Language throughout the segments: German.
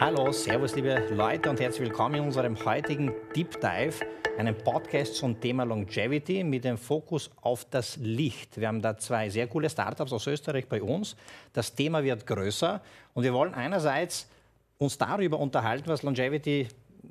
Hallo, Servus, liebe Leute und herzlich willkommen in unserem heutigen Deep Dive, einem Podcast zum Thema Longevity mit dem Fokus auf das Licht. Wir haben da zwei sehr coole Startups aus Österreich bei uns. Das Thema wird größer und wir wollen einerseits uns darüber unterhalten, was Longevity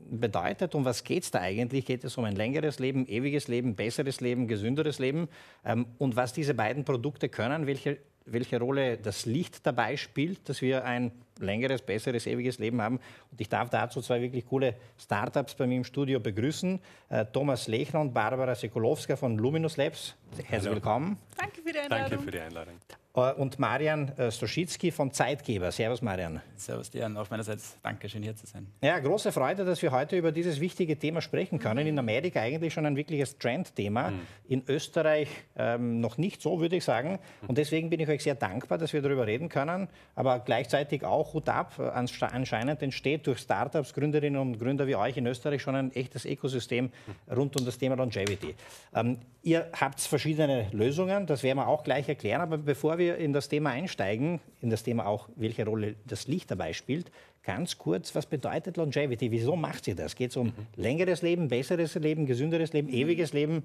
bedeutet und was geht es da eigentlich? Geht es um ein längeres Leben, ewiges Leben, besseres Leben, gesünderes Leben ähm, und was diese beiden Produkte können, welche welche Rolle das Licht dabei spielt, dass wir ein längeres, besseres, ewiges Leben haben. Und ich darf dazu zwei wirklich coole Startups bei mir im Studio begrüßen. Äh, Thomas Lechner und Barbara Sekulowska von Luminous Labs. Herzlich willkommen. Danke für die Einladung. Danke für die Einladung. Äh, und Marian äh, Stroschitsky von Zeitgeber. Servus, Marian. Servus, Dian. Auf meiner Seite danke, schön hier zu sein. Ja, große Freude, dass wir heute über dieses wichtige Thema sprechen können. In Amerika eigentlich schon ein wirkliches Trendthema. Mhm. In Österreich ähm, noch nicht so, würde ich sagen. Und deswegen bin ich euch sehr dankbar, dass wir darüber reden können. Aber gleichzeitig auch Hut ab. Äh, anscheinend entsteht durch Startups, Gründerinnen und Gründer wie euch in Österreich schon ein echtes Ökosystem rund um das Thema Longevity. Ähm, ihr habt verschiedene Lösungen, das werden wir auch gleich erklären. Aber bevor wir in das Thema einsteigen, in das Thema auch, welche Rolle das Licht dabei spielt, ganz kurz, was bedeutet Longevity? Wieso macht sie das? Geht es um mhm. längeres Leben, besseres Leben, gesünderes Leben, ewiges Leben?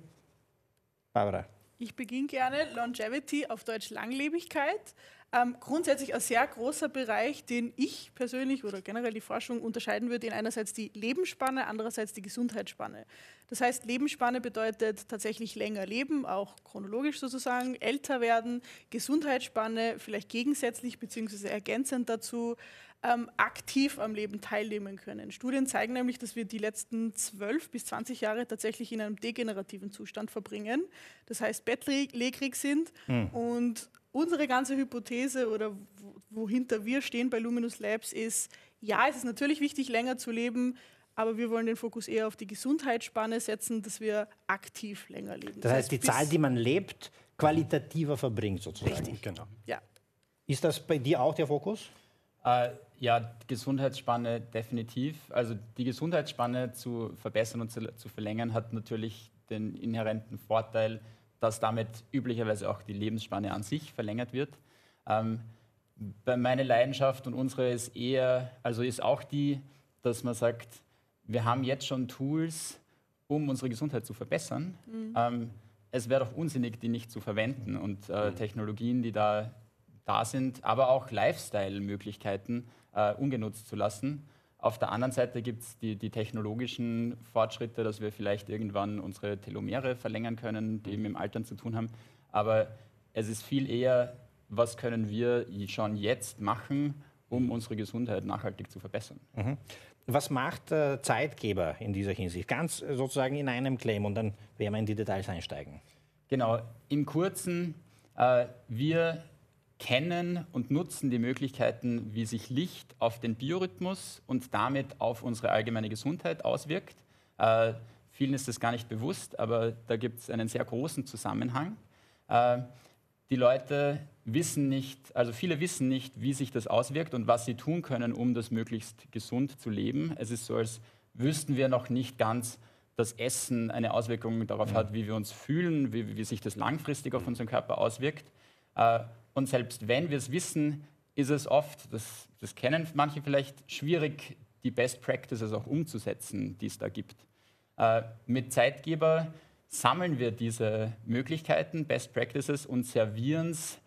Barbara. Ich beginne gerne. Longevity auf Deutsch Langlebigkeit. Ähm, grundsätzlich ein sehr großer Bereich, den ich persönlich oder generell die Forschung unterscheiden würde in einerseits die Lebensspanne, andererseits die Gesundheitsspanne. Das heißt, Lebensspanne bedeutet tatsächlich länger leben, auch chronologisch sozusagen, älter werden, Gesundheitsspanne vielleicht gegensätzlich bzw. ergänzend dazu ähm, aktiv am Leben teilnehmen können. Studien zeigen nämlich, dass wir die letzten 12 bis 20 Jahre tatsächlich in einem degenerativen Zustand verbringen. Das heißt, bettlägerig sind mhm. und unsere ganze Hypothese oder wohinter wir stehen bei Luminous Labs ist, ja, es ist natürlich wichtig, länger zu leben, aber wir wollen den Fokus eher auf die Gesundheitsspanne setzen, dass wir aktiv länger leben. Das, heißt, die Zahl, die man lebt, qualitativer verbringt sozusagen. Richtig, genau. Ja. Ist das bei dir auch der Fokus? Äh, ja, Gesundheitsspanne definitiv. Also die Gesundheitsspanne zu verbessern und zu, zu verlängern hat natürlich den inhärenten Vorteil, dass damit üblicherweise auch die Lebensspanne an sich verlängert wird. Ähm, meine Leidenschaft und unsere ist eher, also ist auch die, dass man sagt, wir haben jetzt schon Tools, um unsere Gesundheit zu verbessern. Mhm. Ähm, es wäre doch unsinnig, die nicht zu verwenden und äh, mhm. Technologien, die da da sind, aber auch Lifestyle-Möglichkeiten äh, ungenutzt zu lassen. Auf der anderen Seite gibt es die, die, technologischen Fortschritte, dass wir vielleicht irgendwann unsere Telomere verlängern können, die mit dem Altern zu tun haben. Aber es ist viel eher, was können wir schon jetzt machen, um unsere Gesundheit nachhaltig zu verbessern. Mhm. Was macht äh, Zeitgeber in dieser Hinsicht? Ganz äh, sozusagen in einem Claim und dann werden wir in die Details einsteigen. Genau, im Kurzen, äh, wir kennen und nutzen die Möglichkeiten, wie sich Licht auf den Biorhythmus und damit auf unsere allgemeine Gesundheit auswirkt. Äh, vielen ist das gar nicht bewusst, aber da gibt es einen sehr großen Zusammenhang. Äh, die Leute wissen nicht, also viele wissen nicht, wie sich das auswirkt und was sie tun können, um das möglichst gesund zu leben. Es ist so, als wüssten wir noch nicht ganz, dass Essen eine Auswirkung darauf ja. hat, wie wir uns fühlen, wie, wie, sich das langfristig auf unseren Körper auswirkt. Äh, und selbst wenn wir es wissen, ist es oft, das, das kennen manche vielleicht, schwierig, die Best Practices auch umzusetzen, die es da gibt. Äh, mit Zeitgeber sammeln wir diese Möglichkeiten, Best Practices und servieren es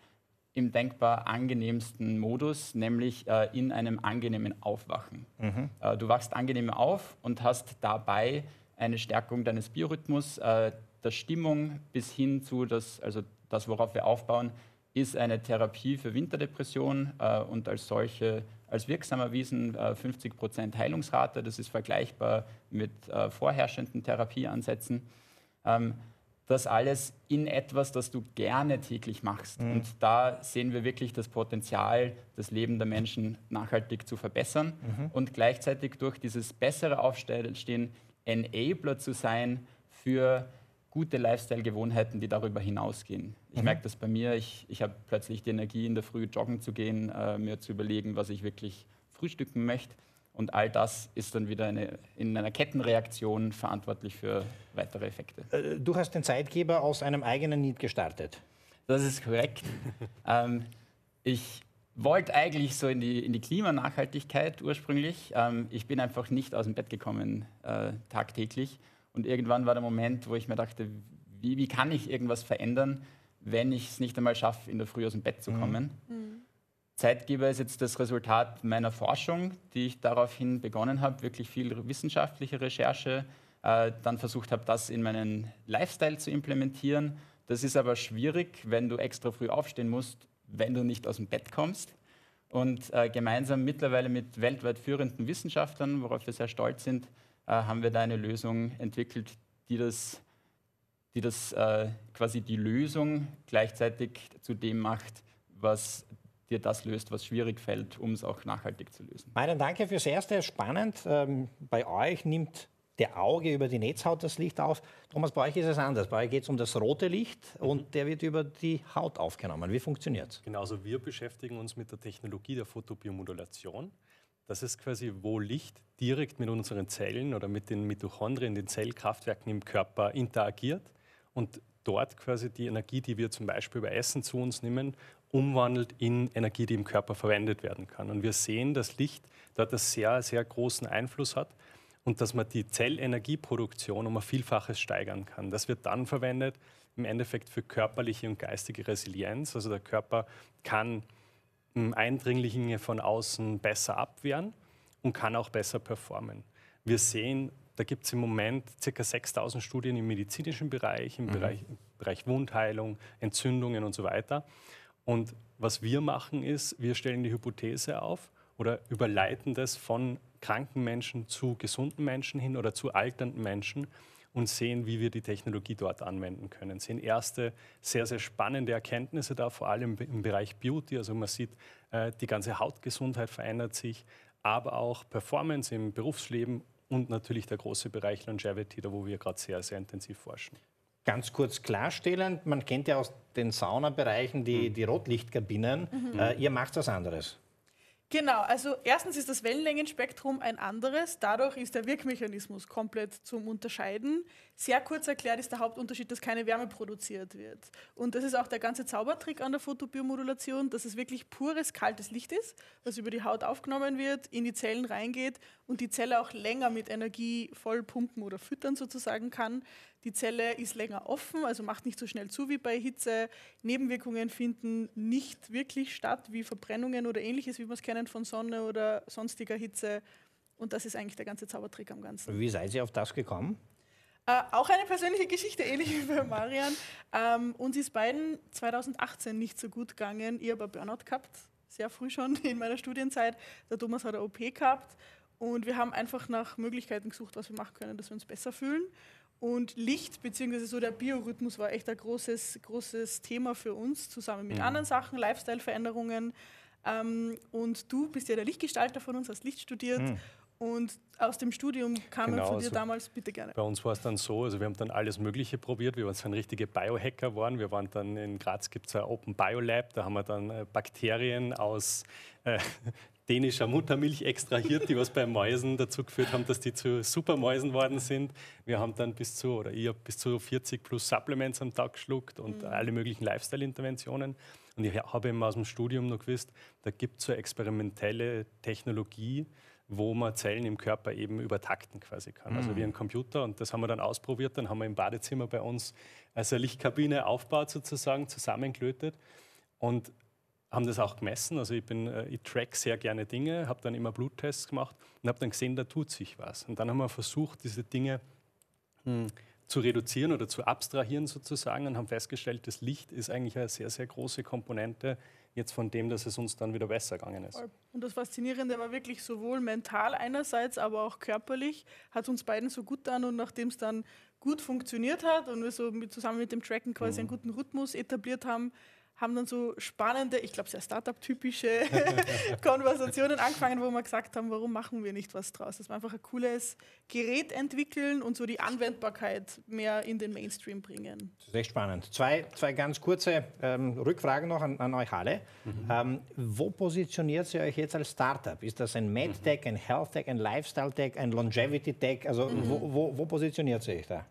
im denkbar angenehmsten Modus, nämlich äh, in einem angenehmen Aufwachen. Mhm. Äh, du wachst angenehm auf und hast dabei eine Stärkung deines Biorhythmus, äh, der Stimmung bis hin zu das, also das, worauf wir aufbauen, ist eine Therapie für Winterdepression äh, und als solche als wirksam erwiesen, äh, 50 Prozent Heilungsrate. Das ist vergleichbar mit äh, vorherrschenden Therapieansätzen. Ähm, das alles in etwas, das du gerne täglich machst. Mhm. Und da sehen wir wirklich das Potenzial, das Leben der Menschen nachhaltig zu verbessern mhm. und gleichzeitig durch dieses bessere Aufstehen Enabler zu sein für gute Lifestyle-Gewohnheiten, die darüber hinausgehen. Ich mhm. merke das bei mir, ich, ich habe plötzlich die Energie, in der Früh joggen zu gehen, äh, mir zu überlegen, was ich wirklich frühstücken möchte. Und all das ist dann wieder eine, in einer Kettenreaktion verantwortlich für weitere Effekte. Äh, du hast den Zeitgeber aus einem eigenen Need gestartet. Das ist korrekt. ähm, ich wollte eigentlich so in die, in die Klimanachhaltigkeit ursprünglich. Ähm, ich bin einfach nicht aus dem Bett gekommen äh, tagtäglich. Und irgendwann war der Moment, wo ich mir dachte, wie, wie kann ich irgendwas verändern, wenn ich es nicht einmal schaffe, in der Früh aus dem Bett zu mhm. kommen. Mhm. Zeitgeber ist jetzt das Resultat meiner Forschung, die ich daraufhin begonnen habe, wirklich viel wissenschaftliche Recherche, äh, dann versucht habe, das in meinen Lifestyle zu implementieren. Das ist aber schwierig, wenn du extra früh aufstehen musst, wenn du nicht aus dem Bett kommst. Und äh, gemeinsam mittlerweile mit weltweit führenden Wissenschaftlern, worauf wir sehr stolz sind, haben wir da eine Lösung entwickelt, die das, die das äh, quasi die Lösung gleichzeitig zu dem macht, was dir das löst, was schwierig fällt, um es auch nachhaltig zu lösen. Meinen Danke fürs Erste, spannend. Ähm, bei euch nimmt der Auge über die Netzhaut das Licht auf. Thomas, bei euch ist es anders. Bei euch geht es um das rote Licht mhm. und der wird über die Haut aufgenommen. Wie funktioniert es? Genau, also wir beschäftigen uns mit der Technologie der Photobiomodulation. Das ist quasi, wo Licht direkt mit unseren Zellen oder mit den Mitochondrien, den Zellkraftwerken im Körper interagiert und dort quasi die Energie, die wir zum Beispiel über Essen zu uns nehmen, umwandelt in Energie, die im Körper verwendet werden kann. Und wir sehen, dass Licht dort einen sehr, sehr großen Einfluss hat und dass man die Zellenergieproduktion um ein Vielfaches steigern kann. Das wird dann verwendet im Endeffekt für körperliche und geistige Resilienz. Also der Körper kann Eindringlinge von außen besser abwehren und kann auch besser performen. Wir sehen, da gibt es im Moment ca. 6000 Studien im medizinischen Bereich, im mhm. Bereich, Bereich Wundheilung, Entzündungen und so weiter. Und was wir machen ist, wir stellen die Hypothese auf oder überleiten das von kranken Menschen zu gesunden Menschen hin oder zu alternden Menschen und sehen, wie wir die Technologie dort anwenden können. Sehen erste sehr, sehr spannende Erkenntnisse da, vor allem im Bereich Beauty. Also man sieht, äh, die ganze Hautgesundheit verändert sich, aber auch Performance im Berufsleben und natürlich der große Bereich Longevity, da wo wir gerade sehr, sehr intensiv forschen. Ganz kurz klarstellen, man kennt ja aus den Saunabereichen die, mhm. die Rotlichtkabinen. Mhm. Äh, ihr macht was anderes. Genau, also erstens ist das Wellenlängenspektrum ein anderes, dadurch ist der Wirkmechanismus komplett zum Unterscheiden. Sehr kurz erklärt ist der Hauptunterschied, dass keine Wärme produziert wird. Und das ist auch der ganze Zaubertrick an der Fotobiomodulation, dass es wirklich pures kaltes Licht ist, das über die Haut aufgenommen wird, in die Zellen reingeht und die Zelle auch länger mit Energie voll pumpen oder füttern sozusagen kann. Die Zelle ist länger offen, also macht nicht so schnell zu wie bei Hitze. Nebenwirkungen finden nicht wirklich statt, wie Verbrennungen oder ähnliches, wie wir es kennen von Sonne oder sonstiger Hitze. Und das ist eigentlich der ganze Zaubertrick am Ganzen. Wie seid ihr auf das gekommen? Äh, auch eine persönliche Geschichte, ähnlich wie bei Marian. Ähm, uns ist beiden 2018 nicht so gut gegangen. Ich habe Burnout gehabt, sehr früh schon in meiner Studienzeit. Der Thomas hat eine OP gehabt. Und wir haben einfach nach Möglichkeiten gesucht, was wir machen können, dass wir uns besser fühlen. Und Licht bzw. so der Biorhythmus war echt ein großes, großes Thema für uns, zusammen mit mhm. anderen Sachen, Lifestyle-Veränderungen. Ähm, und du bist ja der Lichtgestalter von uns, hast Licht studiert. Mhm. Und aus dem Studium kamen genau, von dir also damals, bitte gerne. Bei uns war es dann so, also wir haben dann alles Mögliche probiert. Wir waren so ein richtige Biohacker geworden. Wir waren dann in Graz gibt es ein Open Biolab, da haben wir dann äh, Bakterien aus äh, dänischer Muttermilch extrahiert, die was bei Mäusen dazu geführt haben, dass die zu Supermäusen worden sind. Wir haben dann bis zu, oder ich habe bis zu 40 plus Supplements am Tag geschluckt und mhm. alle möglichen Lifestyle-Interventionen. Und ich habe eben aus dem Studium noch gewusst, da gibt es so experimentelle Technologie, wo man Zellen im Körper eben übertakten quasi kann. Also mhm. Wie ein Computer. Und das haben wir dann ausprobiert. Dann haben wir im Badezimmer bei uns also eine Lichtkabine aufgebaut sozusagen, zusammengelötet. Und haben das auch gemessen. Also ich, bin, äh, ich track sehr gerne Dinge, habe dann immer Bluttests gemacht und habe dann gesehen, da tut sich was. Und dann haben wir versucht, diese Dinge hm, zu reduzieren oder zu abstrahieren sozusagen und haben festgestellt, das Licht ist eigentlich eine sehr, sehr große Komponente jetzt von dem, dass es uns dann wieder besser gegangen ist. Und das Faszinierende war wirklich sowohl mental einerseits, aber auch körperlich, hat uns beiden so gut an und nachdem es dann gut funktioniert hat und wir so mit, zusammen mit dem Tracken quasi mhm. einen guten Rhythmus etabliert haben, haben dann so spannende, ich glaube sehr Startup-typische Konversationen angefangen, wo wir gesagt haben, warum machen wir nicht was draus? Dass wir einfach ein cooles Gerät entwickeln und so die Anwendbarkeit mehr in den Mainstream bringen. Das ist echt spannend. Zwei, zwei ganz kurze ähm, Rückfragen noch an, an euch alle. Mhm. Ähm, wo positioniert ihr euch jetzt als Startup? Ist das ein MedTech, ein HealthTech, ein Lifestyle-Tech, ein Longevity-Tech? Also mhm. wo, wo, wo positioniert ihr euch da?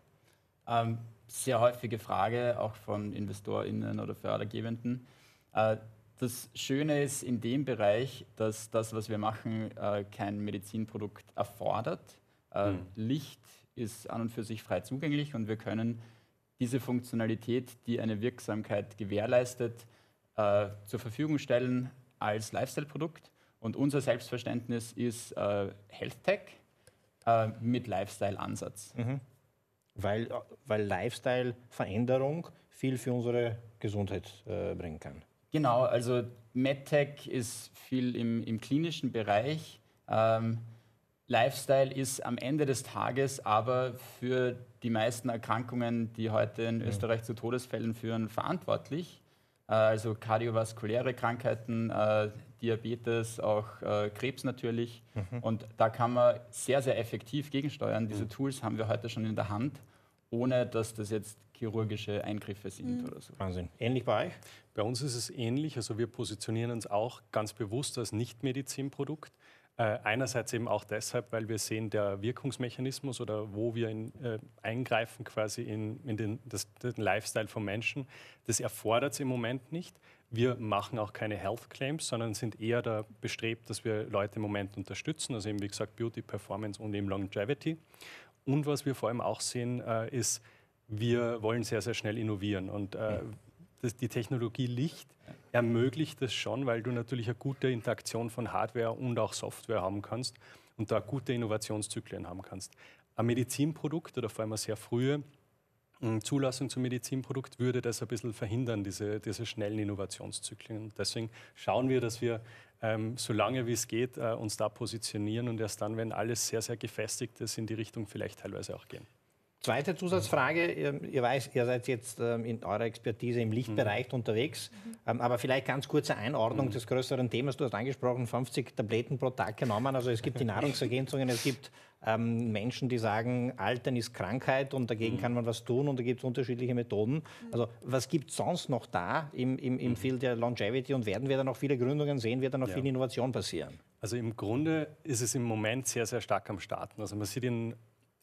Ähm, sehr häufige Frage, auch von InvestorInnen oder Fördergebenden. Äh, das Schöne ist in dem Bereich, dass das, was wir machen, äh, kein Medizinprodukt erfordert. Mhm. Licht ist an und für sich frei zugänglich und wir können diese Funktionalität, die eine Wirksamkeit gewährleistet, äh, zur Verfügung stellen als Lifestyle-Produkt. Und unser Selbstverständnis ist Health Tech mit Lifestyle-Ansatz. Mhm. Weil, weil Lifestyle-Veränderung viel für unsere Gesundheit äh, bringen kann. Genau, also MedTech ist viel im, im klinischen Bereich. Ähm, Lifestyle ist am Ende des Tages aber für die meisten Erkrankungen, die heute in Österreich zu Todesfällen führen, verantwortlich. Äh, also kardiovaskuläre Krankheiten, äh, Diabetes, auch äh, Krebs natürlich. Mhm. Und da kann man sehr, sehr effektiv gegensteuern. Diese mhm. Tools haben wir heute schon in der Hand, ohne dass das jetzt chirurgische Eingriffe sind mhm. oder so. Wahnsinn. Ähnlich bei euch? Bei uns ist es ähnlich. Also wir positionieren uns auch ganz bewusst als Nicht-Medizinprodukt. Äh, einerseits eben auch deshalb, weil wir sehen, der Wirkungsmechanismus oder wo wir in, äh, eingreifen quasi in, in den, das, den Lifestyle von Menschen, das erfordert es im Moment nicht. Wir machen auch keine Health Claims, sondern sind eher da bestrebt, dass wir Leute im Moment unterstützen, also eben wie gesagt Beauty, Performance und eben Longevity. Und was wir vor allem auch sehen, äh, ist, wir wollen sehr, sehr schnell innovieren. Und äh, das, die Technologie Licht ermöglicht das schon, weil du natürlich eine gute Interaktion von Hardware und auch Software haben kannst und da gute Innovationszyklen haben kannst. Ein Medizinprodukt oder vor allem eine sehr frühe hm, Zulassung zum Medizinprodukt würde das ein bisschen verhindern, diese, diese schnellen Innovationszyklen. Und deswegen schauen wir, dass wir ähm, so lange wie es geht, äh, uns da positionieren und erst dann, wenn alles sehr, sehr gefestigt ist, in die Richtung vielleicht teilweise auch gehen. Zweite Zusatzfrage. Ihr, weiß, ihr seid jetzt ähm, in eurer Expertise im Lichtbereich mhm. unterwegs, mhm. aber vielleicht ganz kurze Einordnung mhm. des größeren Themas. Du hast angesprochen, 50 Tabletten pro Tag genommen. Also es gibt die Nahrungsergänzungen, es gibt ähm, Menschen, die sagen, Altern ist Krankheit und dagegen mhm. kann man was tun und da gibt es unterschiedliche Methoden. Mhm. Also was gibt es sonst noch da im, im, im mhm. Field der Longevity und werden wir da noch viele Gründungen sehen, wird da noch ja. viel Innovation passieren? Also im Grunde ist es im Moment sehr, sehr stark am Starten. Also man sieht in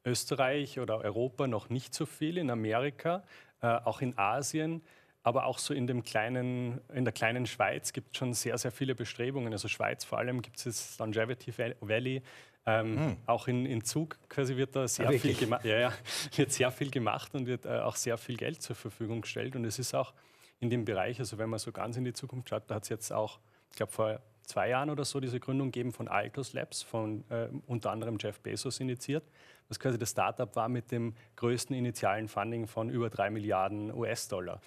Österreich oder Europa noch nicht so viel, in Amerika, äh, auch in Asien. Aber auch so in, dem kleinen, in der kleinen Schweiz gibt es schon sehr, sehr viele Bestrebungen. Also Schweiz vor allem gibt es das Longevity Valley. Ähm, hm. Auch in, in Zug quasi wird da sehr, ah, viel gemacht, ja, ja, wird sehr viel gemacht und wird äh, auch sehr viel Geld zur Verfügung gestellt. Und es ist auch in dem Bereich, also wenn man so ganz in die Zukunft schaut, da hat es jetzt auch, ich glaube vor zwei Jahren oder so diese Gründung gegeben von Altos Labs, von äh, unter anderem Jeff Bezos initiiert was quasi das Startup war mit dem größten initialen Funding von über drei Milliarden US-Dollar.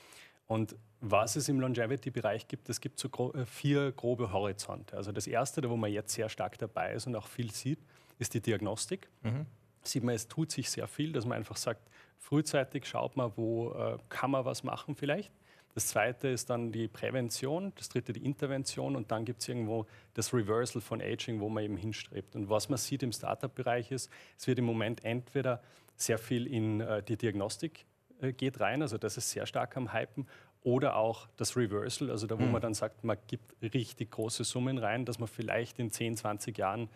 Und was es im Longevity-Bereich gibt, es gibt so gro äh, vier grobe Horizonte. Also das erste, da wo man jetzt sehr stark dabei ist und auch viel sieht, ist die Diagnostik. Mhm. Sieht man, es tut sich sehr viel, dass man einfach sagt, frühzeitig schaut man, wo äh, kann man was machen vielleicht. Das zweite ist dann die Prävention, das dritte die Intervention und dann gibt es irgendwo das Reversal von Aging, wo man eben hinstrebt. Und was man sieht im Startup-Bereich ist, es wird im Moment entweder sehr viel in äh, die Diagnostik äh, geht rein, also das ist sehr stark am Hypen, oder auch das Reversal, also da wo mhm. man dann sagt, man gibt richtig große Summen rein, dass man vielleicht in 10, 20 Jahren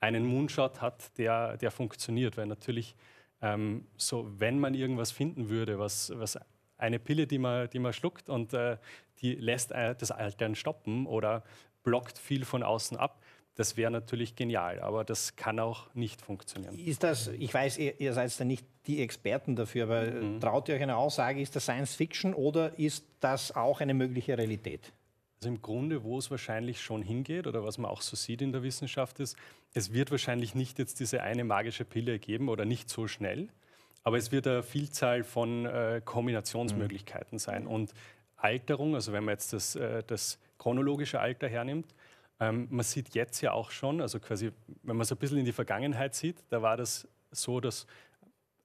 einen Moonshot hat, der, der funktioniert, weil natürlich ähm, so, wenn man irgendwas finden würde, was, was eine Pille, die man, die man schluckt und äh, die lässt äh, das Altern stoppen oder blockt viel von außen ab. Das wäre natürlich genial, aber das kann auch nicht funktionieren. Ist das, ich weiß, ihr, ihr seid da nicht die Experten dafür, aber mhm. traut ihr euch eine Aussage, ist das Science Fiction oder ist das auch eine mögliche Realität? Also im Grunde, wo es wahrscheinlich schon hingeht oder was man auch so sieht in der Wissenschaft ist, es wird wahrscheinlich nicht jetzt diese eine magische Pille geben oder nicht so schnell, aber es wird eine Vielzahl von äh, Kombinationsmöglichkeiten sein. Mhm. Und Alterung, also wenn man jetzt das, äh, das chronologische Alter hernimmt, ähm, man sieht jetzt ja auch schon, also quasi, wenn man so ein bisschen in die Vergangenheit sieht, da war das so, dass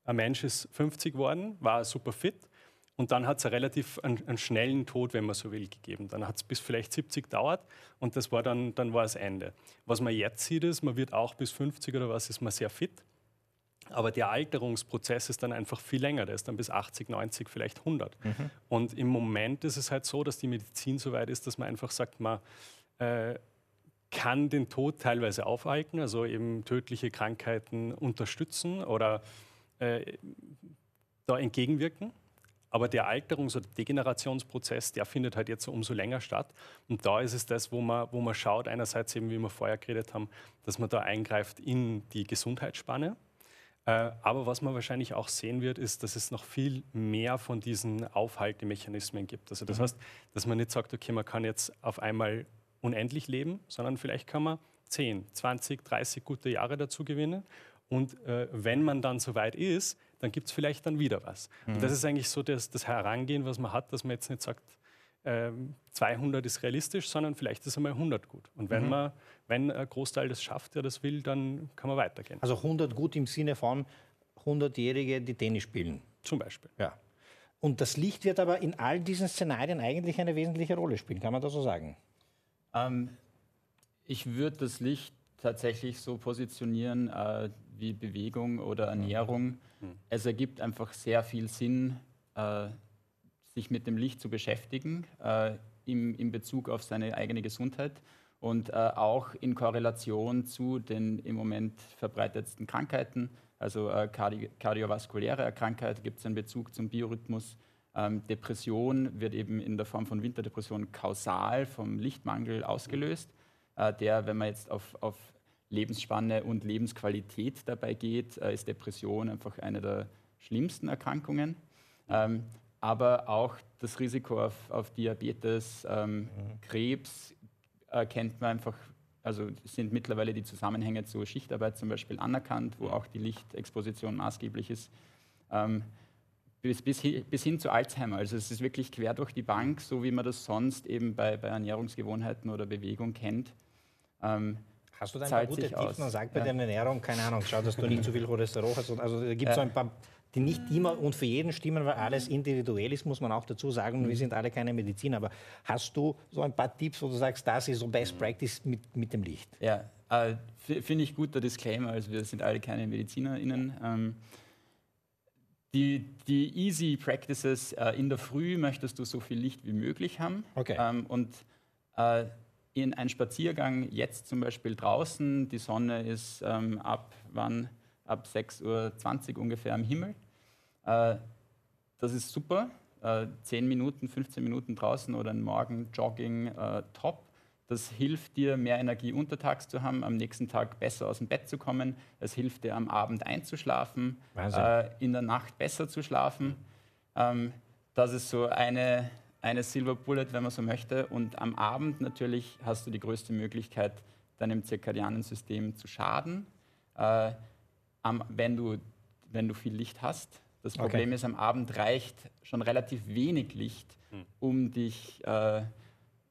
ein Mensch ist 50 geworden, war super fit und dann hat es relativ einen, einen, schnellen Tod, wenn man so will, gegeben. Dann hat es bis vielleicht 70 dauert und das war dann, dann war das Ende. Was man jetzt sieht, ist, man wird auch bis 50 oder was, ist man sehr fit. Aber der Alterungsprozess ist dann einfach viel länger. Der ist dann bis 80, 90, vielleicht 100. Mhm. Und im Moment ist es halt so, dass die Medizin so weit ist, dass man einfach sagt, man äh, kann den Tod teilweise aufhalten, also eben tödliche Krankheiten unterstützen oder äh, da entgegenwirken. Aber der Alterungs- oder Degenerationsprozess, der findet halt jetzt umso länger statt. Und da ist es das, wo man, wo man schaut, einerseits eben, wie wir vorher geredet haben, dass man da eingreift in die Gesundheitsspanne. Äh, aber was man wahrscheinlich auch sehen wird, ist, dass es noch viel mehr von diesen Aufhaltemechanismen gibt. Also das mhm. heißt, dass man nicht sagt, okay, man kann jetzt auf einmal unendlich leben, sondern vielleicht kann man 10, 20, 30 gute Jahre dazu gewinnen. Und äh, wenn man dann soweit ist, dann gibt es vielleicht dann wieder was. Mhm. Und das ist eigentlich so das, das, Herangehen, was man hat, dass man jetzt nicht sagt, 200 ist realistisch, sondern vielleicht ist einmal 100 gut. Und wenn mhm. man, wenn ein Großteil das schafft, der das will, dann kann man weitergehen. Also 100 gut im Sinne von 100-Jährige, die Tennis spielen. Zum Beispiel. Ja. Und das Licht wird aber in all diesen Szenarien eigentlich eine wesentliche Rolle spielen, kann man das so sagen? Ähm, ich würde das Licht tatsächlich so positionieren äh, wie Bewegung oder Ernährung. Mhm. Es ergibt einfach sehr viel Sinn, äh, sich mit dem Licht zu beschäftigen äh, im, in Bezug auf seine eigene Gesundheit und äh, auch in Korrelation zu den im Moment verbreitetsten Krankheiten. Also äh, kardi kardiovaskuläre Krankheiten gibt es einen Bezug zum Biorhythmus. Ähm, Depression wird eben in der Form von Winterdepression kausal vom Lichtmangel ausgelöst, äh, der, wenn man jetzt auf, auf Lebensspanne und Lebensqualität dabei geht, äh, ist Depression einfach eine der schlimmsten Erkrankungen. Ähm, aber auch das Risiko auf, auf Diabetes, ähm, mhm. Krebs erkennt man einfach, also sind mittlerweile die Zusammenhänge zur Schichtarbeit zum Beispiel anerkannt, wo auch die Lichtexposition maßgeblich ist. Ähm, bis, bis, bis, hin zu Alzheimer. Also es ist wirklich quer durch die Bank, so wie man das sonst eben bei, bei Ernährungsgewohnheiten oder Bewegung kennt. Ähm, Hast du da ein paar gute Tipps? Man sagt bei ja. der Ernährung, keine Ahnung, schau, dass du nicht zu viel Cholesterol hast. Also da gibt es ja. so ein paar, die nicht immer und für jeden stimmen, weil alles individuell ist, muss man auch dazu sagen. Wir sind alle keine Mediziner. Aber hast du so ein paar Tipps, wo du sagst, das ist so Best Practice mit, mit dem Licht? Ja, äh, finde ich guter Disclaimer. Also wir sind alle keine MedizinerInnen. Ähm, die, die Easy Practices äh, in der Früh möchtest du so viel Licht wie möglich haben. Okay. Ähm, und äh, in einen Spaziergang jetzt zum Beispiel draußen, die Sonne ist ähm, ab wann? Ab 6.20 Uhr ungefähr am Himmel. Äh, das ist super. Äh, 10 Minuten, 15 Minuten draußen oder ein Morgen Jogging äh, top. Das hilft dir, mehr Energie untertags zu haben, am nächsten Tag besser aus dem Bett zu kommen. Es hilft dir, am Abend einzuschlafen, äh, in der Nacht besser zu schlafen. Ähm, das ist so eine, eine Silver Bullet, wenn man so möchte. Und am Abend natürlich hast du die größte Möglichkeit, deinem zirkadianen System zu schaden, äh, am, wenn, du, wenn du viel Licht hast. Das Problem okay. ist, am Abend reicht schon relativ wenig Licht, hm. um dich äh,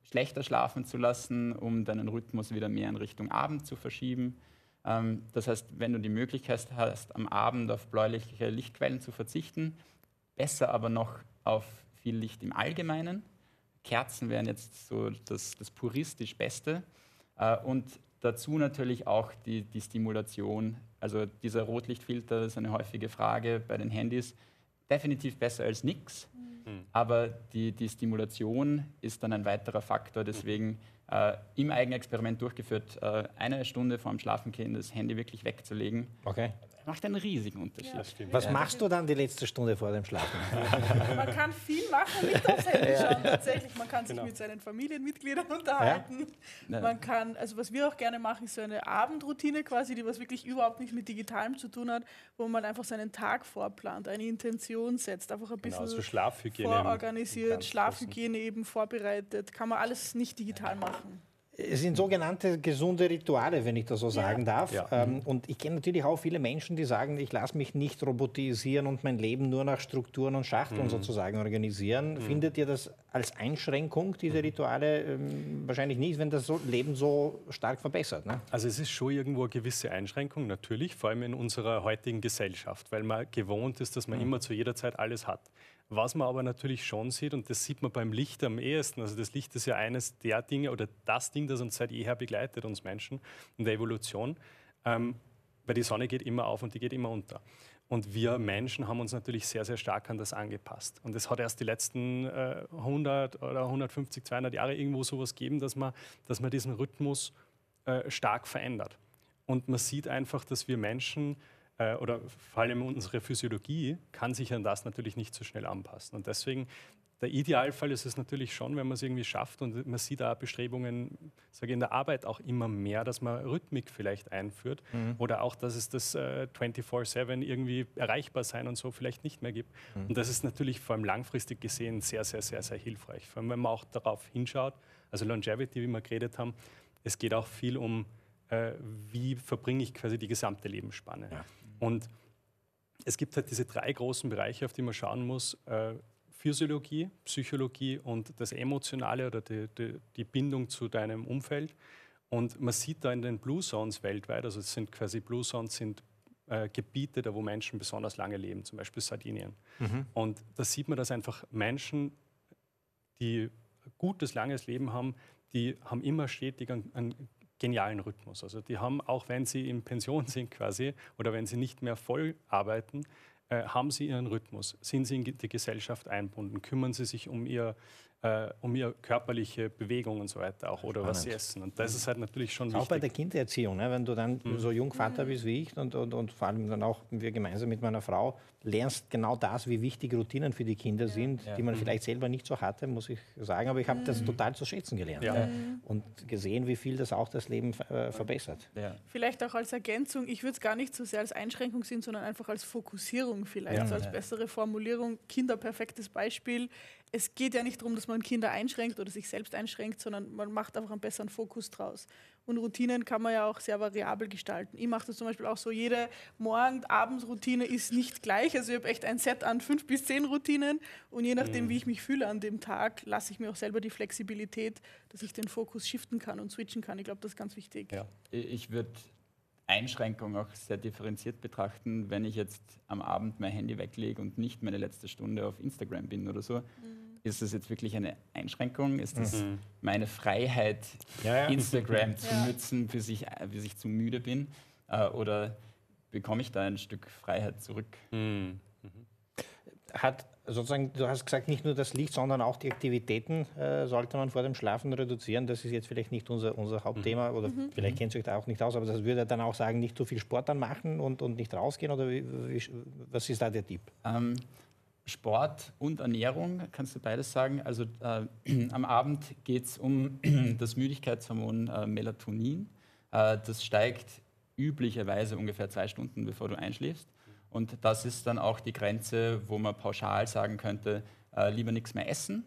schlechter schlafen zu lassen, um deinen Rhythmus wieder mehr in Richtung Abend zu verschieben. Ähm, das heißt, wenn du die Möglichkeit hast, am Abend auf bläuliche Lichtquellen zu verzichten, besser aber noch auf viel Licht im Allgemeinen. Kerzen wären jetzt so das, das puristisch Beste. Äh, und dazu natürlich auch die, die Stimulation. Also dieser Rotlichtfilter ist eine häufige Frage bei den Handys. Definitiv besser als nichts. Mhm. Aber die, die Stimulation ist dann ein weiterer Faktor. Deswegen äh, im Eigenexperiment durchgeführt, äh, eine Stunde vorm Schlafengehen das Handy wirklich wegzulegen. Okay macht einen riesigen Unterschied. Ja, Was machst du dann die letzte Stunde vor dem Schlafen? Man kann viel machen, nicht aufs Handy schauen. Tatsächlich, man kann sich genau. mit seinen Familienmitgliedern unterhalten. Ja? Man kann, also was wir auch gerne machen, ist so eine Abendroutine quasi, die was wirklich überhaupt nicht mit Digitalem zu tun hat, wo man einfach seinen Tag vorplant, eine Intention setzt, einfach ein bisschen genau, also Schlafhygiene vororganisiert, Schlafhygiene eben vorbereitet. Kann man alles nicht digital machen. Es sind sogenannte gesunde Rituale, wenn ich das so sagen darf. Ja. Ähm, und ich kenne natürlich auch viele Menschen, die sagen, ich lasse mich nicht robotisieren und mein Leben nur nach Strukturen und Schachteln mhm. sozusagen organisieren. Mhm. Findet ihr das als Einschränkung, diese mhm. Rituale? Ähm, wahrscheinlich nicht, wenn das so Leben so stark verbessert. Ne? Also es ist schon irgendwo eine gewisse Einschränkung, natürlich, vor allem in unserer heutigen Gesellschaft, weil man gewohnt ist, dass man mhm. immer zu jeder Zeit alles hat. Was man aber natürlich schon sieht, und das sieht man beim Licht am ehesten, also das Licht ist ja eines der Dinge oder das Ding, das uns seit jeher begleitet, uns Menschen in der Evolution, ähm, weil die Sonne geht immer auf und die geht immer unter. Und wir Menschen haben uns natürlich sehr, sehr stark an das angepasst. Und es hat erst die letzten äh, 100 oder 150, 200 Jahre irgendwo sowas gegeben, dass man, dass man diesen Rhythmus äh, stark verändert. Und man sieht einfach, dass wir Menschen äh, oder vor allem unsere Physiologie kann sich an das natürlich nicht so schnell anpassen. Und deswegen der Idealfall ist es natürlich schon, wenn man es irgendwie schafft und man sieht da Bestrebungen, sage ich, in der Arbeit auch immer mehr, dass man Rhythmik vielleicht einführt mhm. oder auch, dass es das äh, 24-7 irgendwie erreichbar sein und so vielleicht nicht mehr gibt. Mhm. Und das ist natürlich vor allem langfristig gesehen sehr, sehr, sehr, sehr hilfreich. Vor allem, wenn man auch darauf hinschaut, also Longevity, wie wir geredet haben, es geht auch viel um, äh, wie verbringe ich quasi die gesamte Lebensspanne. Ja. Und es gibt halt diese drei großen Bereiche, auf die man schauen muss. Äh, Physiologie, Psychologie und das Emotionale oder die, die, die, Bindung zu deinem Umfeld. Und man sieht da in den Blue Zones weltweit, also es sind quasi Blue Zones sind äh, Gebiete, da wo Menschen besonders lange leben, zum Beispiel Sardinien. Mhm. Und da sieht man, dass einfach Menschen, die gutes, langes Leben haben, die haben immer stetig einen, einen genialen Rhythmus. Also die haben, auch wenn sie in Pension sind quasi oder wenn sie nicht mehr voll arbeiten, äh, haben sie ihren Rhythmus? Sind sie in die Gesellschaft einbunden? Kümmern sie sich um ihr äh, um ihre körperliche Bewegung und so weiter auch oder Spannend. was sie essen. Und das ist halt natürlich schon auch wichtig. Auch bei der Kindererziehung, ne? wenn du dann mhm. so jung Vater bist wie ich und, und, und vor allem dann auch wir gemeinsam mit meiner Frau lernst genau das, wie wichtig Routinen für die Kinder ja. sind, ja. die man mhm. vielleicht selber nicht so hatte, muss ich sagen. Aber ich habe mhm. das total zu schätzen gelernt ja. Mhm. und gesehen, wie viel das auch das Leben äh, verbessert. Vielleicht auch als Ergänzung, ich würde es gar nicht so sehr als Einschränkung sehen, sondern einfach als Fokussierung vielleicht, so als bessere Formulierung. Kinder, perfektes Beispiel es geht ja nicht darum, dass man Kinder einschränkt oder sich selbst einschränkt, sondern man macht einfach einen besseren Fokus draus. Und Routinen kann man ja auch sehr variabel gestalten. Ich mache das zum Beispiel auch so, jede Morgen-Abends-Routine ist nicht gleich. Also ich habe echt ein Set an fünf bis zehn Routinen und je nachdem, mhm. wie ich mich fühle an dem Tag, lasse ich mir auch selber die Flexibilität, dass ich den Fokus shiften kann und switchen kann. Ich glaube, das ist ganz wichtig. Ja. Ich würde Einschränkung auch sehr differenziert betrachten, wenn ich jetzt am Abend mein Handy weglege und nicht meine letzte Stunde auf Instagram bin oder so. Mhm ist das jetzt wirklich eine Einschränkung? Ist das mhm. meine Freiheit, ja, ja. Instagram zu ja. nutzen, bis ich, bis ich zu müde bin? Äh, oder bekomme ich da ein Stück Freiheit zurück? Mhm. Hat sozusagen, du hast gesagt, nicht nur das Licht, sondern auch die Aktivitäten äh, sollte man vor dem Schlafen reduzieren. Das ist jetzt vielleicht nicht unser, unser Hauptthema mhm. oder mhm. vielleicht kennt ihr euch da auch nicht aus, aber das würde dann auch sagen, nicht zu viel Sport dann machen und, und nicht rausgehen oder wie, wie, was ist da der Tipp? Ähm, Sport und Ernährung, kannst du beides sagen. Also äh, am Abend geht es um das Müdigkeitshormon äh, Melatonin. Äh, das steigt üblicherweise ungefähr zwei Stunden, bevor du einschläfst. Und das ist dann auch die Grenze, wo man pauschal sagen könnte, äh, lieber nichts mehr essen.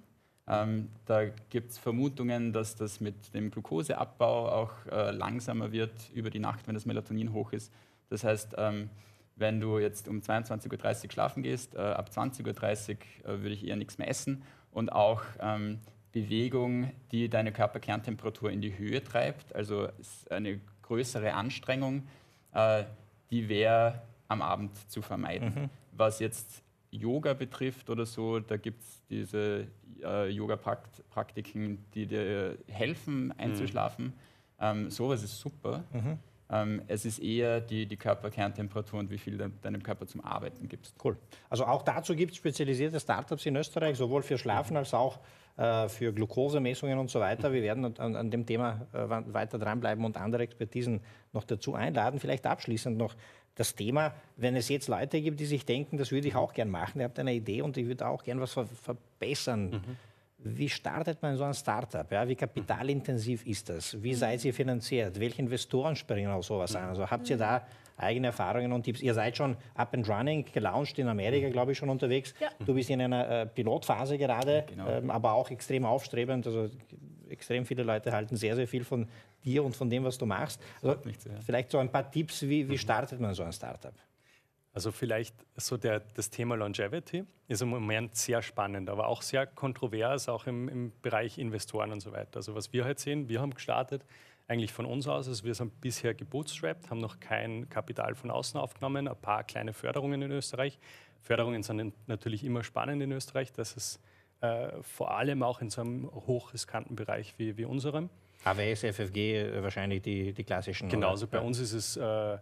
Ähm, da gibt es Vermutungen, dass das mit dem Glukoseabbau auch äh, langsamer wird über die Nacht, wenn das Melatonin hoch ist. Das heißt, ähm, wenn du jetzt um 22.30 Uhr schlafen gehst, äh, ab 20.30 Uhr äh, würde ich eher nichts mehr essen und auch ähm, Bewegung, die deine Körperkerntemperatur in die Höhe treibt, also eine größere Anstrengung, äh, die wäre am Abend zu vermeiden. Mhm. Was jetzt Yoga betrifft oder so, da gibt es diese äh, Yoga-Praktiken, die dir helfen mhm. einzuschlafen. Mhm. Ähm, sowas ist super. Mhm. Ähm, es ist eher die, die Körperkerntemperatur und wie viel de, deinem Körper zum Arbeiten gibst. Cool. Also auch dazu gibt es spezialisierte Startups in Österreich, sowohl für Schlafen als auch äh, für Glukosemessungen und so weiter. Wir werden an, an dem Thema äh, weiter dranbleiben und andere Expertisen noch dazu einladen. Vielleicht abschließend noch das Thema, wenn es jetzt Leute gibt, die sich denken, das würde ich auch gern machen, ihr habt eine Idee und ich würde auch gern was ver verbessern. Mhm wie startet man so ein Startup? Ja? Wie kapitalintensiv ist das? Wie seid ihr finanziert? Welche Investoren springen auf sowas an? Also habt ihr da eigene Erfahrungen und Tipps? Ihr seid schon up and running, gelauncht in Amerika, glaube ich, schon unterwegs. Ja. Du bist in einer äh, Pilotphase gerade, genau. ähm, aber auch extrem aufstrebend. Also extrem viele Leute halten sehr, sehr viel von dir und von dem, was du machst. Also, vielleicht so ein paar Tipps, wie, wie startet man so ein Startup? Also vielleicht so der, das Thema Longevity ist im Moment sehr spannend, aber auch sehr kontrovers, auch im, im Bereich Investoren und so weiter. Also was wir halt sehen, wir haben gestartet eigentlich von uns aus, also wir sind bisher gebootstrapped, haben noch kein Kapital von außen aufgenommen, ein paar kleine Förderungen in Österreich. Förderungen sind natürlich immer spannend in Österreich, das ist äh, vor allem auch in so einem hochriskanten Bereich wie, wie unserem. AWS, FFG, äh, wahrscheinlich die, die klassischen. Genau, also bei uns ist es äh,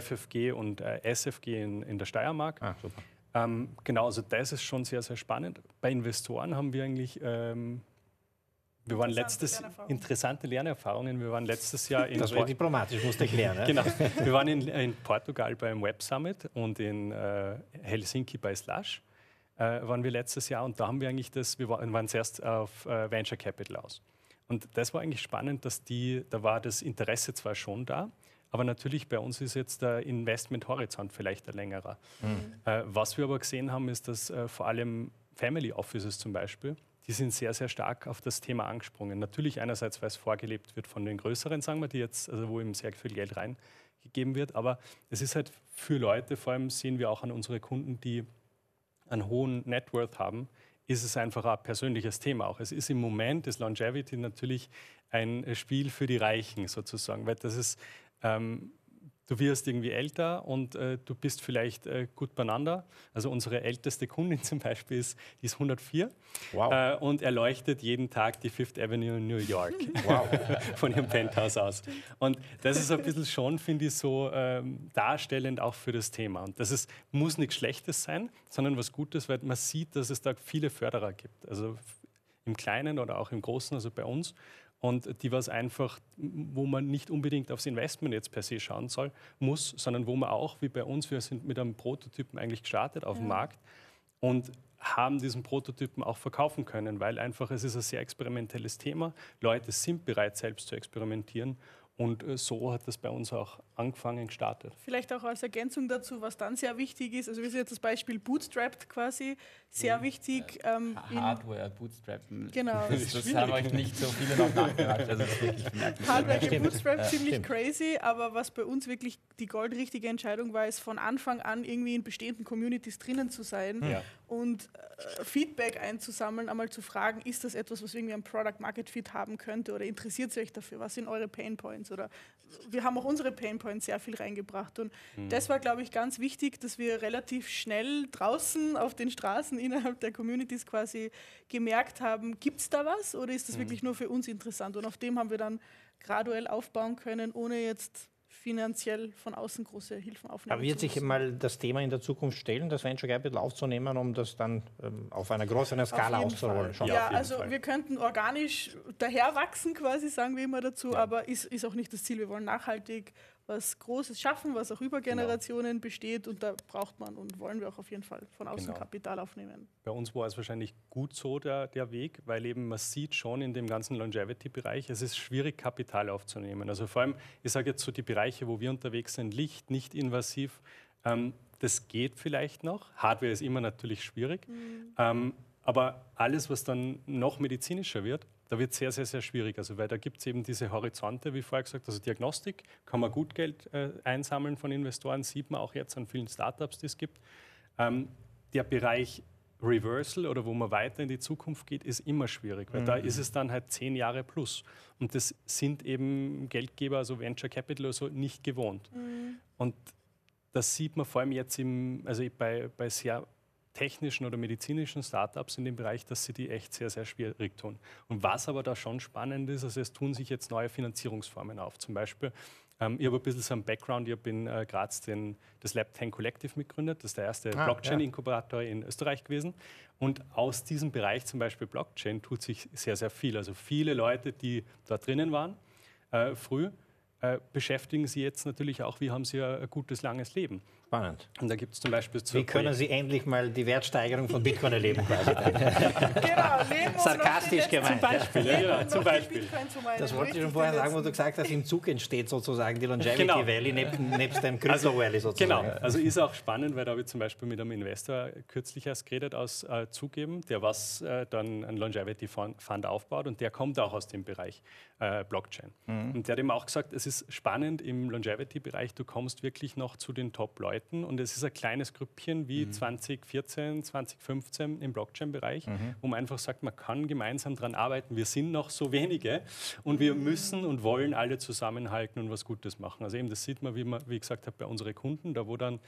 FFG und äh, SFG in, in der Steiermark. Ah, super. Ähm, genau, also das ist schon sehr, sehr spannend. Bei Investoren haben wir eigentlich ähm, Wir waren letztes Lernerfahrungen. interessante Lernerfahrungen. Wir waren letztes Jahr in Das war diplomatisch, musste ich lernen. Genau. Wir waren in, in Portugal beim Web Summit und in äh, Helsinki bei Slush äh, waren wir letztes Jahr und da haben wir eigentlich das, wir waren, waren zuerst auf äh, Venture Capital aus. Und das war eigentlich spannend, dass die, da war das Interesse zwar schon da, aber natürlich bei uns ist jetzt der Investment-Horizont vielleicht ein längerer. Äh, was wir aber gesehen haben, ist, dass äh, vor allem Family Offices zum Beispiel, die sind sehr, sehr stark auf das Thema angesprungen. Natürlich einerseits, weil es vorgelebt wird von den Größeren, sagen wir, die jetzt, also wo eben sehr viel Geld reingegeben wird, aber es ist halt für Leute, vor allem sehen wir auch an unsere Kunden, die einen hohen Net Worth haben, ist es einfach ein persönliches Thema auch. Es ist im Moment, ist Longevity natürlich ein Spiel für die Reichen sozusagen, weil das ist, ähm, du wirst irgendwie älter und äh, du bist vielleicht äh, gut beieinander. Also unsere älteste Kundin zum Beispiel ist, die ist 104 Wow. äh, und erleuchtet jeden Tag die Fifth Avenue in New York von ihrem Penthouse aus. Und das ist ein bisschen schon, finde ich, so ähm, darstellend auch für das Thema. Und das ist, muss nichts Schlechtes sein, sondern was Gutes, weil man sieht, dass es da viele Förderer gibt. Also im Kleinen oder auch im Großen, also bei uns. Und die was einfach, wo man nicht unbedingt aufs Investment jetzt per se schauen soll, muss, sondern wo man auch, wie bei uns, wir sind mit einem Prototypen eigentlich gestartet auf dem Markt und haben diesen Prototypen auch verkaufen können, weil einfach es ist ein sehr experimentelles Thema. Leute sind bereit, selbst zu experimentieren. Und äh, so hat das bei uns auch angefangen, gestartet. Vielleicht auch als Ergänzung dazu, was dann sehr wichtig ist. Also wir sehen jetzt das Beispiel Bootstrapped quasi, sehr wichtig. Ähm, in Hardware, Bootstrappen. Genau. Das, das haben euch nicht so viele noch nachgefragt. Also. Hardware gebootstrapped, ziemlich stimmt. crazy, aber was bei uns wirklich die goldrichtige Entscheidung war, ist von Anfang an irgendwie in bestehenden Communities drinnen zu sein Ja. und äh, Feedback einzusammeln, einmal zu fragen, ist das etwas, was irgendwie ein Product Market Fit haben könnte oder interessiert es euch dafür? Was sind eure Pain Points? Oder wir haben auch unsere Pain Points sehr viel reingebracht und das war, glaube ich, ganz wichtig, dass wir relativ schnell draußen auf den Straßen innerhalb der Communities quasi gemerkt haben, gibt es da was oder ist das wirklich nur für uns interessant? Und auf dem haben wir dann graduell aufbauen können, ohne jetzt finanziell von außen große Hilfen aufnehmen Aber wird sich mal das Thema in der Zukunft stellen, das Venture Capital aufzunehmen, um das dann ähm, auf einer größeren Skala auszurollen? Ja, Ja, also Fall. wir könnten organisch daherwachsen, quasi, sagen wir immer dazu, aber ist, ist auch nicht das Ziel. Wir wollen nachhaltig was Großes schaffen, was auch über Generationen besteht und da braucht man und wollen wir auch auf jeden Fall von außen Genau. Kapital aufnehmen. Bei uns war es wahrscheinlich gut so der, der Weg, weil eben man sieht schon in dem ganzen Longevity-Bereich, es ist schwierig, Kapital aufzunehmen. Also vor allem, ich sage jetzt so die Bereiche, wo wir unterwegs sind, Licht, nicht invasiv, ähm, das geht vielleicht noch. Hardware ist immer natürlich schwierig. Ähm, aber alles, was dann noch medizinischer wird, da wird sehr, sehr, sehr schwierig. Also, weil da gibt es eben diese Horizonte, wie vorher gesagt, also Diagnostik kann man gut Geld äh, einsammeln von Investoren, sieht man auch jetzt an vielen Startups, die es gibt. Ähm, der Bereich Reversal oder wo man weiter in die Zukunft geht, ist immer schwierig, weil da ist es dann halt zehn Jahre plus. Und das sind eben Geldgeber, also Venture Capital oder so, nicht gewohnt. Und das sieht man vor allem jetzt im, also bei, bei sehr technischen oder medizinischen Startups in dem Bereich, dass sie die echt sehr, sehr schwierig tun. Und was aber da schon spannend ist, also es tun sich jetzt neue Finanzierungsformen auf. Zum Beispiel, ähm, ich habe ein bisschen so einen Background, ich habe in äh, Graz den, das Lab 10 Collective mitgegründet, das ist der erste Ah, Blockchain-Inkubator in Österreich gewesen. Und aus diesem Bereich, zum Beispiel Blockchain, tut sich sehr, sehr viel. Also viele Leute, die da drinnen waren, äh, früh, äh, beschäftigen sie jetzt natürlich auch, wie haben sie ein gutes, langes Leben. Spannend. Und da gibt es zum Beispiel Wie können Sie endlich mal die Wertsteigerung von Bitcoin erleben? Quasi? Genau, Sarkastisch gemeint. Beispiel, ja, noch zum Beispiel. Das wollte ich schon vorher sagen, wo du gesagt hast, im Zug entsteht sozusagen die Longevity Genau. Valley neben, nebst dem Crypto Valley sozusagen. Genau, also ist auch spannend, weil da habe ich zum Beispiel mit einem Investor kürzlich erst geredet aus äh, Zugeben, der was äh, dann ein Longevity Fund, aufbaut und der kommt auch aus dem Bereich äh, Blockchain. Und der hat eben auch gesagt, es ist spannend im Longevity-Bereich, du kommst wirklich noch zu den Top-Leuten und es ist ein kleines Grüppchen wie 2014, 2015 im Blockchain-Bereich, wo man einfach sagt, man kann gemeinsam daran arbeiten. Wir sind noch so wenige und wir müssen und wollen alle zusammenhalten und was Gutes machen. Also eben, das sieht man, wie man, wie ich gesagt habe, bei unseren Kunden, da wo dann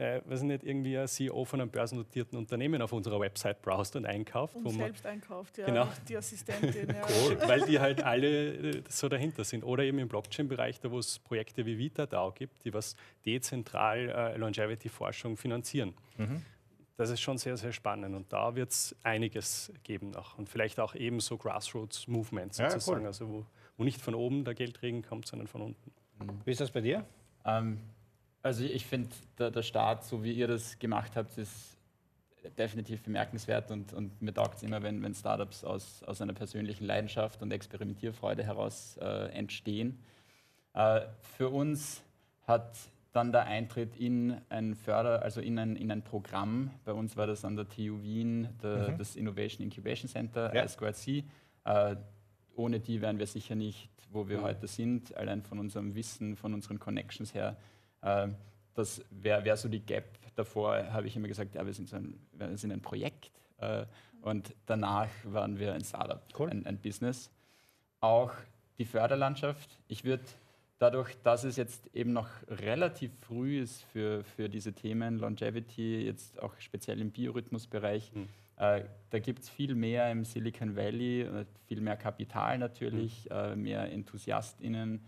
äh, weiß ich nicht, irgendwie ein CEO von einem börsennotierten Unternehmen auf unserer Website browst und einkauft, wo Und man selbst einkauft, ja, Genau. die Assistentin. Ja. weil die halt alle äh, so dahinter sind. Oder eben im Blockchain-Bereich, da wo es Projekte wie VitaDAO gibt, die was dezentral äh, Longevity-Forschung finanzieren. das ist schon sehr, sehr spannend und da wird es einiges geben noch und vielleicht auch eben so Grassroots-Movements Ja, sozusagen, cool. also wo, wo nicht von oben der Geldregen kommt, sondern von unten. Wie ist das bei dir? Ähm, also ich finde, der, der Start, so wie ihr das gemacht habt, ist definitiv bemerkenswert und, und mir taugt es immer, wenn, wenn Startups aus, aus einer persönlichen Leidenschaft und Experimentierfreude heraus äh, entstehen. Äh, für uns hat dann der Eintritt in ein Förder, also in ein, in ein Programm, bei uns war das an der TU Wien, der, das Innovation Incubation Center, Ja. I2C. Äh, ohne die wären wir sicher nicht, wo wir heute sind, allein von unserem Wissen, von unseren Connections her. Äh, das wäre wär so die Gap. Davor habe ich immer gesagt, ja, wir sind, so ein, wir sind ein Projekt. Äh, und danach waren wir ein Startup, Cool. ein, ein Business. Auch die Förderlandschaft. Ich würde dadurch, dass es jetzt eben noch relativ früh ist für, für diese Themen, Longevity, jetzt auch speziell im Biorhythmusbereich, äh, da gibt es viel mehr im Silicon Valley, äh, viel mehr Kapital natürlich, äh, mehr EnthusiastInnen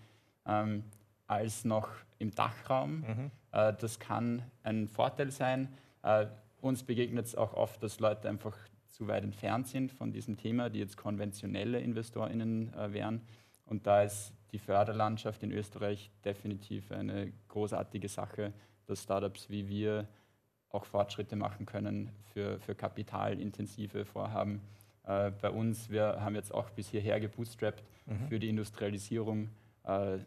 ähm, als noch im Dachraum. Äh, das kann ein Vorteil sein. Äh, uns begegnet es auch oft, dass Leute einfach zu weit entfernt sind von diesem Thema, die jetzt konventionelle InvestorInnen äh, wären. Und da ist die Förderlandschaft in Österreich definitiv eine großartige Sache, dass Startups wie wir auch Fortschritte machen können für, für kapitalintensive Vorhaben. Äh, bei uns, wir haben jetzt auch bis hierher gebootstrapped für die Industrialisierung, äh,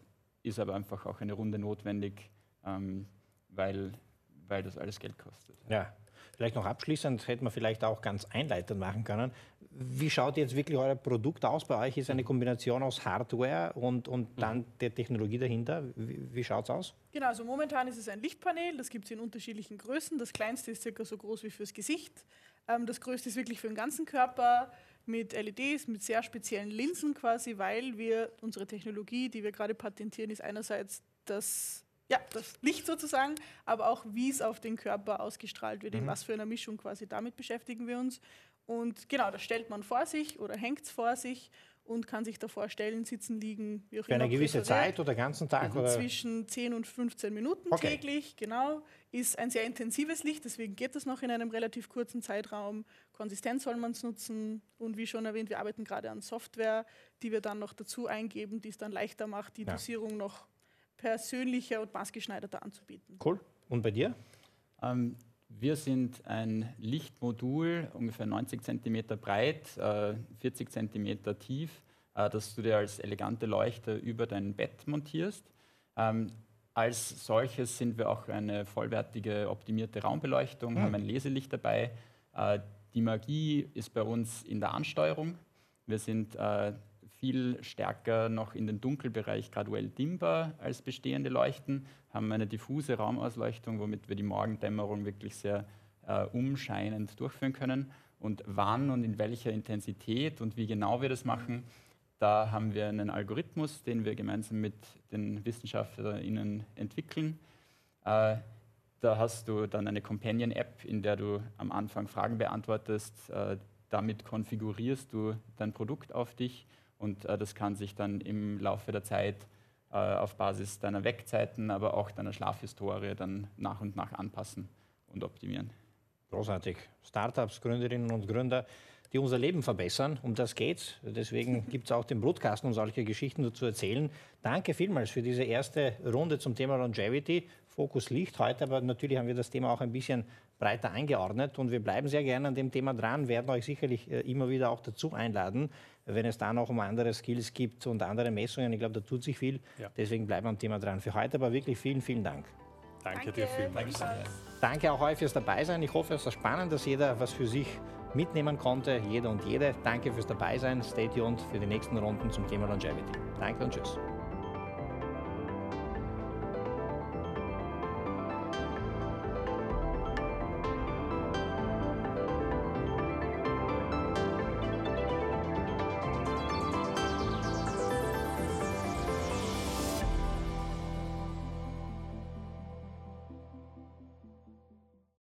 ist aber einfach auch eine Runde notwendig, ähm, weil, weil das alles Geld kostet. Ja. Vielleicht noch abschließend, hätte man vielleicht auch ganz einleitend machen können. Wie schaut jetzt wirklich euer Produkt aus? Bei euch ist eine Kombination aus Hardware und, und dann der Technologie dahinter. Wie, wie schaut es aus? Genau, also momentan ist es ein Lichtpanel, das gibt es in unterschiedlichen Größen. Das kleinste ist circa so groß wie fürs Gesicht. Ähm, das größte ist wirklich für den ganzen Körper mit LEDs, mit sehr speziellen Linsen quasi, weil wir unsere Technologie, die wir gerade patentieren, ist einerseits das, ja, das Licht sozusagen, aber auch wie es auf den Körper ausgestrahlt wird, in was für einer Mischung quasi, damit beschäftigen wir uns. Und genau, das stellt man vor sich oder hängt es vor sich und kann sich davor stellen, sitzen, liegen, wie auch Für eine immer gewisse präferiert. Zeit oder ganzen Tag? Oder? Zwischen 10 und 15 Minuten Okay. täglich, genau. Ist ein sehr intensives Licht, deswegen geht das noch in einem relativ kurzen Zeitraum. Konsistent soll man es nutzen. Und wie schon erwähnt, wir arbeiten gerade an Software, die wir dann noch dazu eingeben, die es dann leichter macht, die Ja. Dosierung noch persönlicher und maßgeschneiderter anzubieten. Cool. Und bei dir? Ähm, wir sind ein Lichtmodul, ungefähr 90 cm breit, äh, 40 cm tief, äh, das du dir als elegante Leuchte über dein Bett montierst. Ähm, als solches sind wir auch eine vollwertige, optimierte Raumbeleuchtung, haben ein Leselicht dabei. Äh, die Magie ist bei uns in der Ansteuerung. Wir sind äh, viel stärker noch in den Dunkelbereich graduell dimmbar als bestehende Leuchten, haben eine diffuse Raumausleuchtung, womit wir die Morgendämmerung wirklich sehr äh, umscheinend durchführen können. Und wann und in welcher Intensität und wie genau wir das machen, da haben wir einen Algorithmus, den wir gemeinsam mit den WissenschaftlerInnen entwickeln. Äh, da hast du dann eine Companion-App, in der du am Anfang Fragen beantwortest. Äh, damit konfigurierst du dein Produkt auf dich und äh, das kann sich dann im Laufe der Zeit äh, auf Basis deiner Wegzeiten, aber auch deiner Schlafhistorie dann nach und nach anpassen und optimieren. Großartig. Startups, Gründerinnen und Gründer, die unser Leben verbessern. Um das geht's. Deswegen gibt es auch den Brutkasten, um solche Geschichten dazu erzählen. Danke vielmals für diese erste Runde zum Thema Longevity. Fokus Licht heute, aber natürlich haben wir das Thema auch ein bisschen breiter eingeordnet und wir bleiben sehr gerne an dem Thema dran, werden euch sicherlich äh, immer wieder auch dazu einladen, wenn es da noch um andere Skills gibt und andere Messungen. Ich glaube, da tut sich viel. Ja. Deswegen bleiben wir am Thema dran. Für heute aber wirklich vielen, vielen Dank. Danke, dir vielmals. Danke auch euch fürs Dabeisein. Ich hoffe, es war spannend, dass jeder was für sich mitnehmen konnte, jeder und jede. Danke fürs Dabeisein. Stay tuned für die nächsten Runden zum Thema Longevity. Danke und tschüss.